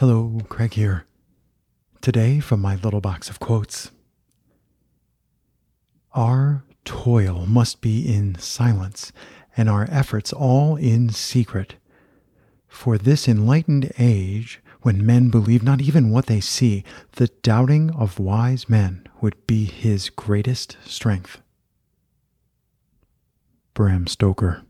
Hello, Craig here. Today, from my little box of quotes Our toil must be in silence, and our efforts all in secret. For this enlightened age, when men believe not even what they see, the doubting of wise men would be his greatest strength. Bram Stoker.